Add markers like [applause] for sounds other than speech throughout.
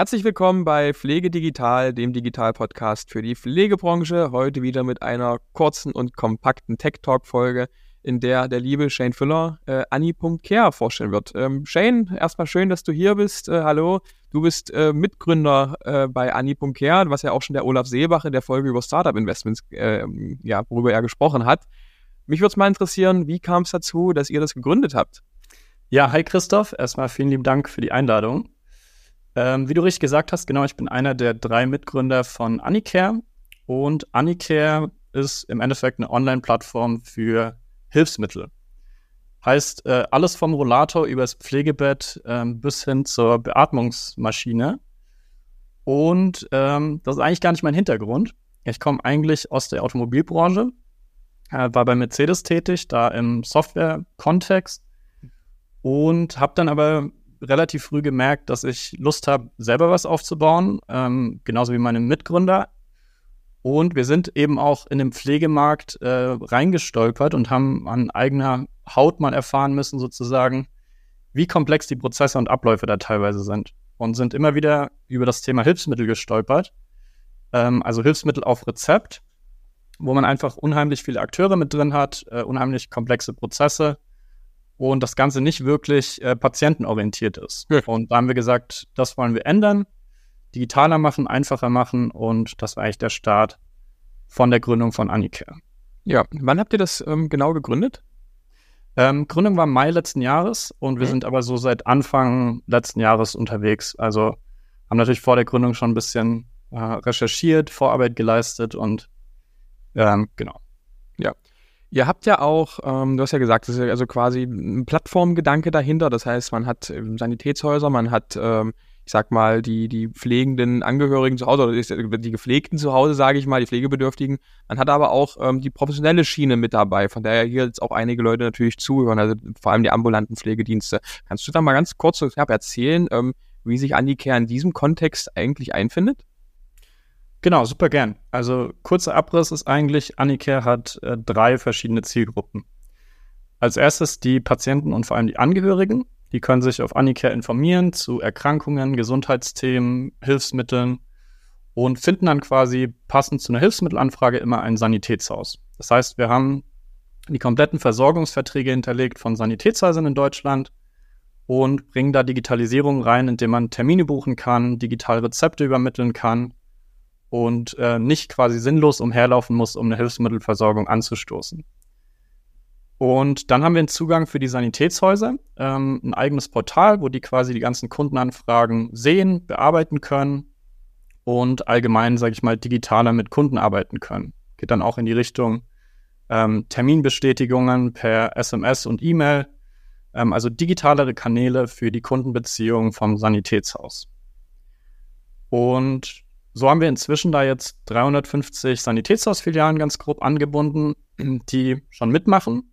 Herzlich willkommen bei Pflege Digital, dem Digital-Podcast für die Pflegebranche. Heute wieder mit einer kurzen und kompakten Tech-Talk-Folge, in der der liebe Shane Füller äh, Anni.care vorstellen wird. Ähm, Shane, erstmal schön, dass du hier bist. Äh, hallo. Du bist äh, Mitgründer äh, bei Anni.care, was ja auch schon der Olaf Seebach in der Folge über Startup-Investments, äh, ja, worüber er gesprochen hat. Mich würde es mal interessieren, wie kam es dazu, dass ihr das gegründet habt? Ja, hi Christoph. Erstmal vielen lieben Dank für die Einladung. Ähm, wie du richtig gesagt hast, genau, ich bin einer der drei Mitgründer von Anicare. Und Anicare ist im Endeffekt eine Online-Plattform für Hilfsmittel. Heißt, äh, alles vom Rollator übers Pflegebett ähm, bis hin zur Beatmungsmaschine. Und ähm, das ist eigentlich gar nicht mein Hintergrund. Ich komme eigentlich aus der Automobilbranche, äh, war bei Mercedes tätig, da im Software-Kontext und habe dann aber relativ früh gemerkt, dass ich Lust habe, selber was aufzubauen, ähm, genauso wie meine Mitgründer. Und wir sind eben auch in den Pflegemarkt äh, reingestolpert und haben an eigener Haut mal erfahren müssen, sozusagen, wie komplex die Prozesse und Abläufe da teilweise sind. Und sind immer wieder über das Thema Hilfsmittel gestolpert. Ähm, also Hilfsmittel auf Rezept, wo man einfach unheimlich viele Akteure mit drin hat, äh, unheimlich komplexe Prozesse und das Ganze nicht wirklich äh, patientenorientiert ist. Ja. Und da haben wir gesagt, das wollen wir ändern, digitaler machen, einfacher machen und das war eigentlich der Start von der Gründung von Anicare. Ja, wann habt ihr das ähm, genau gegründet? Ähm, Gründung war Mai letzten Jahres und wir mhm. sind aber so seit Anfang letzten Jahres unterwegs. Also haben natürlich vor der Gründung schon ein bisschen äh, recherchiert, Vorarbeit geleistet und ähm, genau. Ja. Ihr habt ja auch, ähm, du hast ja gesagt, das ist ja also quasi ein Plattformgedanke dahinter. Das heißt, man hat ähm, Sanitätshäuser, man hat, ähm, ich sag mal, die, die pflegenden Angehörigen zu Hause oder die Gepflegten zu Hause, sage ich mal, die Pflegebedürftigen. Man hat aber auch ähm, die professionelle Schiene mit dabei, von der hier jetzt auch einige Leute natürlich zuhören, also vor allem die ambulanten Pflegedienste. Kannst du da mal ganz kurz erzählen, ähm, wie sich Andicare in diesem Kontext eigentlich einfindet? Genau, super gern. Also kurzer Abriss ist eigentlich, Anicare hat äh, drei verschiedene Zielgruppen. Als erstes die Patienten und vor allem die Angehörigen. Die können sich auf Anicare informieren zu Erkrankungen, Gesundheitsthemen, Hilfsmitteln und finden dann quasi passend zu einer Hilfsmittelanfrage immer ein Sanitätshaus. Das heißt, wir haben die kompletten Versorgungsverträge hinterlegt von Sanitätshäusern in Deutschland und bringen da Digitalisierung rein, indem man Termine buchen kann, digital Rezepte übermitteln kann und äh, nicht quasi sinnlos umherlaufen muss, um eine Hilfsmittelversorgung anzustoßen. Und dann haben wir einen Zugang für die Sanitätshäuser, ähm, ein eigenes Portal, wo die quasi die ganzen Kundenanfragen sehen, bearbeiten können und allgemein, sage ich mal, digitaler mit Kunden arbeiten können. Geht dann auch in die Richtung ähm, Terminbestätigungen per SMS und E-Mail, ähm, also digitalere Kanäle für die Kundenbeziehung vom Sanitätshaus. Und so haben wir inzwischen da jetzt 350 Sanitätshausfilialen ganz grob angebunden, die schon mitmachen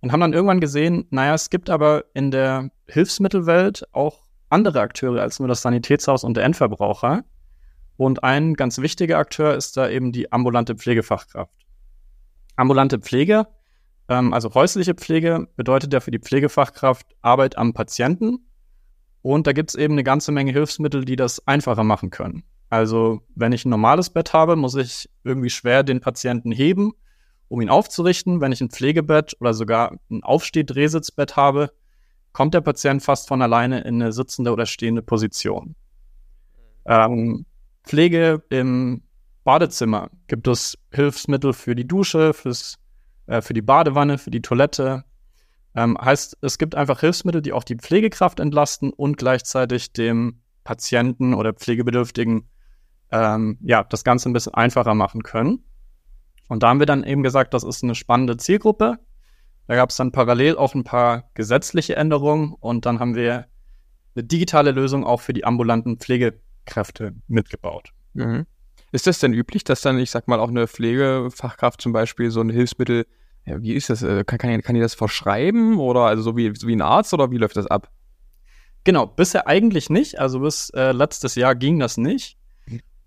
und haben dann irgendwann gesehen, naja, es gibt aber in der Hilfsmittelwelt auch andere Akteure als nur das Sanitätshaus und der Endverbraucher. Und ein ganz wichtiger Akteur ist da eben die ambulante Pflegefachkraft. Ambulante Pflege, ähm, also häusliche Pflege, bedeutet ja für die Pflegefachkraft Arbeit am Patienten. Und da gibt es eben eine ganze Menge Hilfsmittel, die das einfacher machen können. Also, wenn ich ein normales Bett habe, muss ich irgendwie schwer den Patienten heben, um ihn aufzurichten. Wenn ich ein Pflegebett oder sogar ein Aufsteh-Drehsitzbett habe, kommt der Patient fast von alleine in eine sitzende oder stehende Position. Ähm, Pflege im Badezimmer gibt es Hilfsmittel für die Dusche, fürs, äh, für die Badewanne, für die Toilette. Ähm, heißt, es gibt einfach Hilfsmittel, die auch die Pflegekraft entlasten und gleichzeitig dem Patienten oder Pflegebedürftigen ähm, ja, das Ganze ein bisschen einfacher machen können. Und da haben wir dann eben gesagt, das ist eine spannende Zielgruppe. Da gab es dann parallel auch ein paar gesetzliche Änderungen und dann haben wir eine digitale Lösung auch für die ambulanten Pflegekräfte mitgebaut. Mhm. Ist das denn üblich, dass dann, ich sag mal, auch eine Pflegefachkraft zum Beispiel so ein Hilfsmittel, ja, wie ist das, äh, kann, kann, kann die das verschreiben oder also so wie, so wie ein Arzt oder wie läuft das ab? Genau, bisher eigentlich nicht. Also bis äh, letztes Jahr ging das nicht.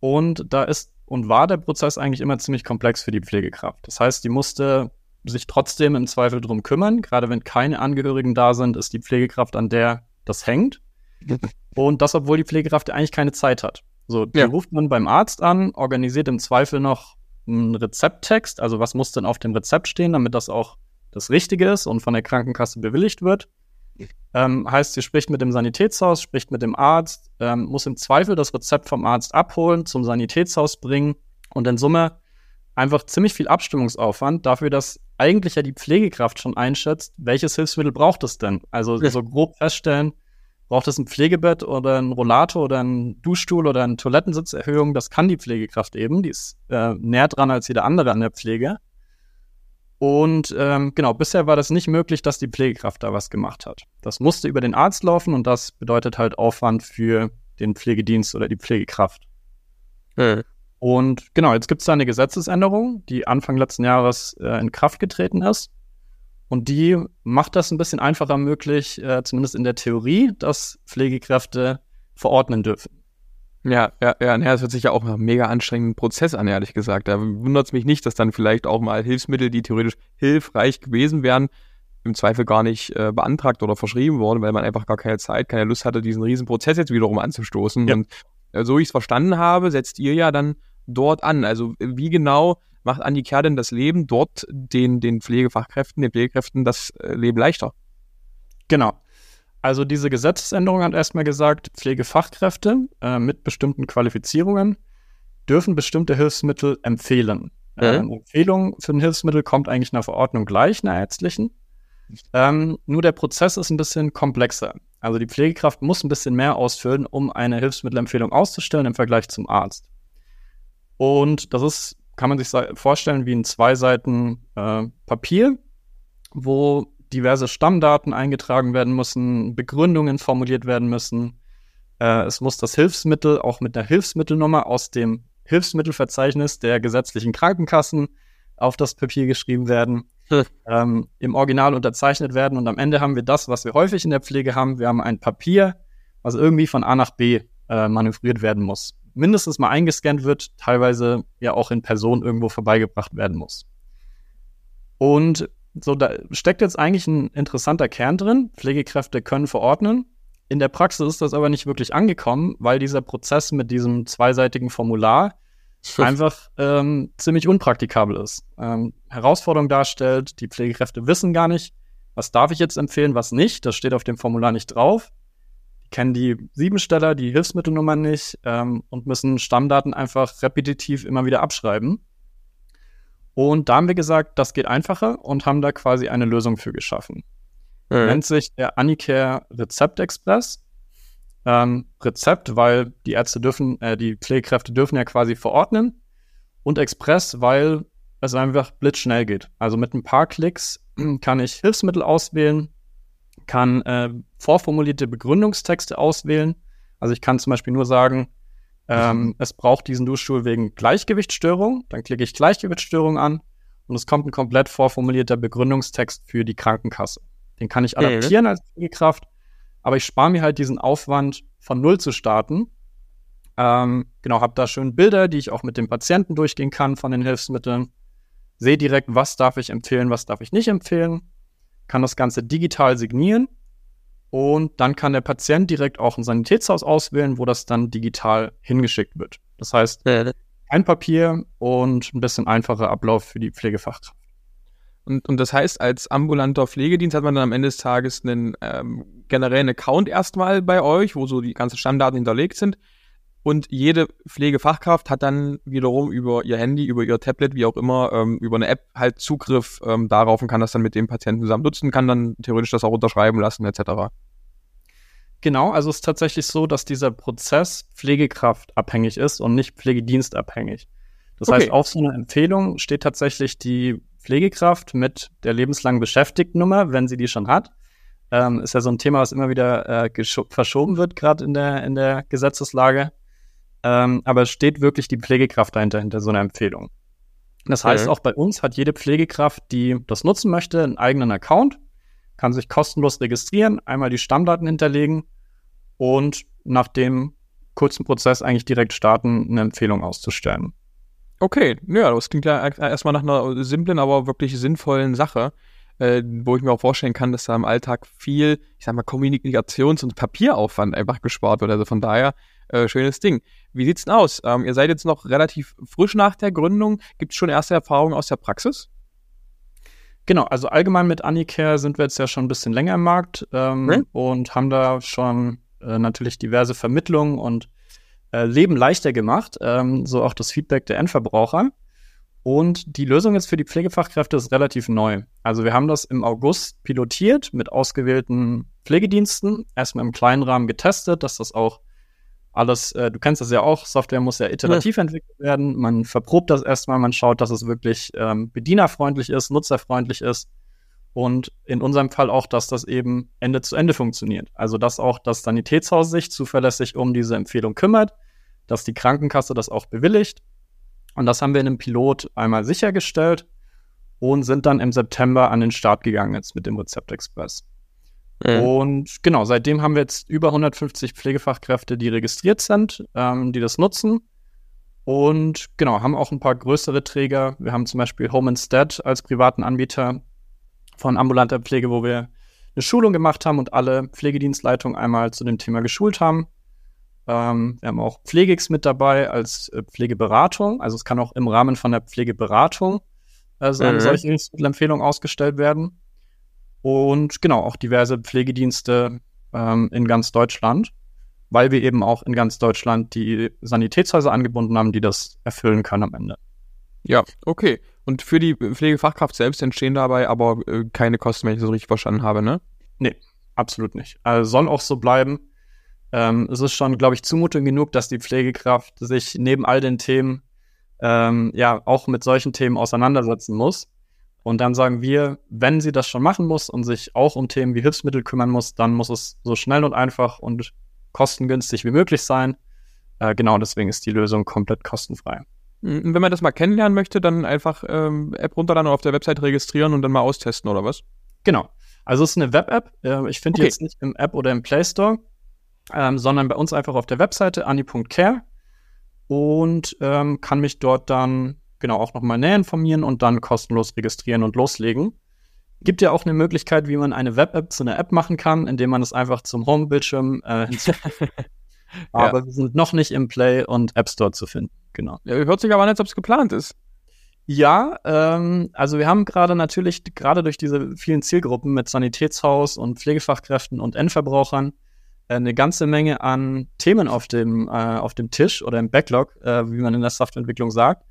Und da ist und war der Prozess eigentlich immer ziemlich komplex für die Pflegekraft. Das heißt, die musste sich trotzdem im Zweifel drum kümmern. Gerade wenn keine Angehörigen da sind, ist die Pflegekraft, an der das hängt. [laughs] Und das, obwohl die Pflegekraft eigentlich keine Zeit hat. So, die Ja. ruft man beim Arzt an, organisiert im Zweifel noch einen Rezepttext, also was muss denn auf dem Rezept stehen, damit das auch das Richtige ist und von der Krankenkasse bewilligt wird. Ähm, heißt, sie spricht mit dem Sanitätshaus, spricht mit dem Arzt, ähm, muss im Zweifel das Rezept vom Arzt abholen, zum Sanitätshaus bringen und in Summe einfach ziemlich viel Abstimmungsaufwand dafür, dass eigentlich ja die Pflegekraft schon einschätzt, welches Hilfsmittel braucht es denn. Also Ja. so grob feststellen, braucht es ein Pflegebett oder ein Rollator oder ein Duschstuhl oder eine Toilettensitzerhöhung, das kann die Pflegekraft eben, die ist äh, näher dran als jeder andere an der Pflege. Und ähm, genau, bisher war das nicht möglich, dass die Pflegekraft da was gemacht hat. Das musste über den Arzt laufen und das bedeutet halt Aufwand für den Pflegedienst oder die Pflegekraft. Und genau, jetzt gibt es da eine Gesetzesänderung, die Anfang letzten Jahres äh, in Kraft getreten ist. Und die macht das ein bisschen einfacher möglich, äh, zumindest in der Theorie, dass Pflegekräfte verordnen dürfen. Ja, ja, ja, naja, das hört sich ja auch nach einem mega anstrengenden Prozess an, ehrlich gesagt. Da wundert es mich nicht, dass dann vielleicht auch mal Hilfsmittel, die theoretisch hilfreich gewesen wären, im Zweifel gar nicht äh, beantragt oder verschrieben wurden, weil man einfach gar keine Zeit, keine Lust hatte, diesen riesen Prozess jetzt wiederum anzustoßen. Ja. Und äh, so ich es verstanden habe, setzt ihr ja dann dort an. Also äh, wie genau macht Andi Kerr denn das Leben dort den, den Pflegefachkräften, den Pflegekräften das äh, Leben leichter? Genau. Also diese Gesetzesänderung hat erstmal gesagt, Pflegefachkräfte äh, mit bestimmten Qualifizierungen dürfen bestimmte Hilfsmittel empfehlen. Äh, Mhm. eine Empfehlung für ein Hilfsmittel kommt eigentlich einer Verordnung gleich, einer ärztlichen. Ähm, nur der Prozess ist ein bisschen komplexer. Also die Pflegekraft muss ein bisschen mehr ausfüllen, um eine Hilfsmittelempfehlung auszustellen im Vergleich zum Arzt. Und das ist, kann man sich vorstellen, wie ein zwei Seiten äh, Papier, wo diverse Stammdaten eingetragen werden müssen, Begründungen formuliert werden müssen. Äh, es muss das Hilfsmittel auch mit einer Hilfsmittelnummer aus dem Hilfsmittelverzeichnis der gesetzlichen Krankenkassen auf das Papier geschrieben werden, Hm. ähm, im Original unterzeichnet werden und am Ende haben wir das, was wir häufig in der Pflege haben. Wir haben ein Papier, was irgendwie von A nach B äh, manövriert werden muss. Mindestens mal eingescannt wird, teilweise ja auch in Person irgendwo vorbeigebracht werden muss. Und so, da steckt jetzt eigentlich ein interessanter Kern drin. Pflegekräfte können verordnen. In der Praxis ist das aber nicht wirklich angekommen, weil dieser Prozess mit diesem zweiseitigen Formular einfach ähm, ziemlich unpraktikabel ist. Ähm, Herausforderung darstellt, die Pflegekräfte wissen gar nicht, was darf ich jetzt empfehlen, was nicht. Das steht auf dem Formular nicht drauf. Die kennen die Siebensteller, die Hilfsmittelnummern nicht ähm, und müssen Stammdaten einfach repetitiv immer wieder abschreiben. Und da haben wir gesagt, das geht einfacher und haben da quasi eine Lösung für geschaffen. Nennt sich der Anicare Rezept Express. Ähm, Rezept, weil die Ärzte dürfen, äh, die Pflegekräfte dürfen ja quasi verordnen. Und Express, weil es einfach blitzschnell geht. Also mit ein paar Klicks [clears throat] kann ich Hilfsmittel auswählen, kann äh, vorformulierte Begründungstexte auswählen. Also ich kann zum Beispiel nur sagen, ähm, es braucht diesen Duschstuhl wegen Gleichgewichtsstörung. Dann klicke ich Gleichgewichtsstörung an und es kommt ein komplett vorformulierter Begründungstext für die Krankenkasse. Den kann ich Mhm. adaptieren als Pflegekraft, aber ich spare mir halt diesen Aufwand, von Null zu starten. Ähm, genau, habe da schön Bilder, die ich auch mit dem Patienten durchgehen kann von den Hilfsmitteln. Sehe direkt, was darf ich empfehlen, was darf ich nicht empfehlen. Kann das Ganze digital signieren. Und dann kann der Patient direkt auch ein Sanitätshaus auswählen, wo das dann digital hingeschickt wird. Das heißt, ein Papier und ein bisschen einfacher Ablauf für die Pflegefachkraft. Und, und das heißt, als ambulanter Pflegedienst hat man dann am Ende des Tages einen ähm, generellen Account erstmal bei euch, wo so die ganzen Stammdaten hinterlegt sind. Und jede Pflegefachkraft hat dann wiederum über ihr Handy, über ihr Tablet, wie auch immer, ähm, über eine App halt Zugriff ähm, darauf und kann das dann mit dem Patienten zusammen nutzen, kann dann theoretisch das auch unterschreiben lassen, etc. Genau, also es ist tatsächlich so, dass dieser Prozess Pflegekraft abhängig ist und nicht Pflegedienstabhängig. Das Okay. heißt, auf so einer Empfehlung steht tatsächlich die Pflegekraft mit der lebenslang Beschäftigtennummer, wenn sie die schon hat. Ähm, ist ja so ein Thema, was immer wieder äh, verschoben wird, gerade in der, in der Gesetzeslage. Ähm, aber es steht wirklich die Pflegekraft dahinter, hinter so einer Empfehlung. Das heißt, Mhm. auch bei uns hat jede Pflegekraft, die das nutzen möchte, einen eigenen Account, kann sich kostenlos registrieren, einmal die Stammdaten hinterlegen und nach dem kurzen Prozess eigentlich direkt starten, eine Empfehlung auszustellen. Okay, ja, das klingt ja erstmal nach einer simplen, aber wirklich sinnvollen Sache. äh, wo ich mir auch vorstellen kann, dass da im Alltag viel, ich sag mal, Kommunikations- und Papieraufwand einfach gespart wird. Also von daher, äh, schönes Ding. Wie sieht's denn aus? Ähm, ihr seid jetzt noch relativ frisch nach der Gründung. Gibt es schon erste Erfahrungen aus der Praxis? Genau, also allgemein mit Anicare sind wir jetzt ja schon ein bisschen länger im Markt ähm, hm? und haben da schon äh, natürlich diverse Vermittlungen und äh, Leben leichter gemacht, ähm, so auch das Feedback der Endverbraucher. Und die Lösung jetzt für die Pflegefachkräfte ist relativ neu. Also wir haben das im August pilotiert mit ausgewählten Pflegediensten, erstmal im kleinen Rahmen getestet, dass das auch alles, äh, du kennst das ja auch, Software muss ja iterativ ja. entwickelt werden. Man verprobt das erstmal, man schaut, dass es wirklich ähm, bedienerfreundlich ist, nutzerfreundlich ist. Und in unserem Fall auch, dass das eben Ende zu Ende funktioniert. Also, dass auch das Sanitätshaus sich zuverlässig um diese Empfehlung kümmert, dass die Krankenkasse das auch bewilligt. Und das haben wir in einem Pilot einmal sichergestellt und sind dann im September an den Start gegangen jetzt mit dem Rezept Express. Mhm. Und genau, seitdem haben wir jetzt über 150 Pflegefachkräfte, die registriert sind, ähm, die das nutzen. Und genau, haben auch ein paar größere Träger. Wir haben zum Beispiel Home Instead als privaten Anbieter von ambulanter Pflege, wo wir eine Schulung gemacht haben und alle Pflegedienstleitungen einmal zu dem Thema geschult haben. Ähm, wir haben auch Pflegix mit dabei als äh, Pflegeberatung. Also es kann auch im Rahmen von der Pflegeberatung äh, so eine mhm. solche Empfehlung ausgestellt werden und genau auch diverse Pflegedienste ähm, in ganz Deutschland, weil wir eben auch in ganz Deutschland die Sanitätshäuser angebunden haben, die das erfüllen können am Ende. Ja, okay. Und für die Pflegefachkraft selbst entstehen dabei aber äh, keine Kosten, wenn ich das richtig verstanden habe, ne? Nee, absolut nicht. Also soll auch so bleiben. Ähm, es ist schon, glaube ich, Zumutung genug, dass die Pflegekraft sich neben all den Themen ähm, ja auch mit solchen Themen auseinandersetzen muss. Und dann sagen wir, wenn sie das schon machen muss und sich auch um Themen wie Hilfsmittel kümmern muss, dann muss es so schnell und einfach und kostengünstig wie möglich sein. Äh, genau deswegen ist die Lösung komplett kostenfrei. Wenn man das mal kennenlernen möchte, dann einfach ähm, App runterladen und auf der Website registrieren und dann mal austesten, oder was? Genau. Also es ist eine Web-App. Äh, ich finde okay. die jetzt nicht im App oder im Play Store, ähm, sondern bei uns einfach auf der Webseite ani.care und ähm, kann mich dort dann genau auch nochmal näher informieren und dann kostenlos registrieren und loslegen. Gibt ja auch eine Möglichkeit, wie man eine Web-App zu einer App machen kann, indem man es einfach zum Home-Bildschirm äh, [laughs] hinzufügt. aber ja. wir sind noch nicht im Play und App Store zu finden. Genau. Ja, hört sich aber an, als ob es geplant ist. Ja, ähm, also wir haben gerade natürlich, gerade durch diese vielen Zielgruppen mit Sanitätshaus und Pflegefachkräften und Endverbrauchern, äh, eine ganze Menge an Themen auf dem, äh, auf dem Tisch oder im Backlog, äh, wie man in der Softwareentwicklung sagt.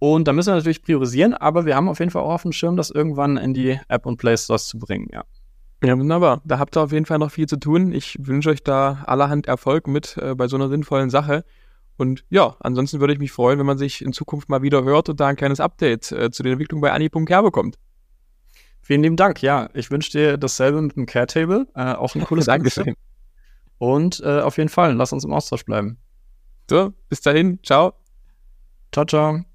Und da müssen wir natürlich priorisieren, aber wir haben auf jeden Fall auch auf dem Schirm, das irgendwann in die App und Play Stores zu bringen, ja. Ja, wunderbar. Da habt ihr auf jeden Fall noch viel zu tun. Ich wünsche euch da allerhand Erfolg mit äh, bei so einer sinnvollen Sache. Und ja, ansonsten würde ich mich freuen, wenn man sich in Zukunft mal wieder hört und da ein kleines Update äh, zu den Entwicklungen bei Anni.care bekommt. Vielen lieben Dank. Ja, ich wünsche dir dasselbe mit dem Care Table. Äh, auch ein cooles [laughs] Dankeschön. Und äh, auf jeden Fall, lass uns im Austausch bleiben. So, bis dahin. Ciao. Ciao, ciao.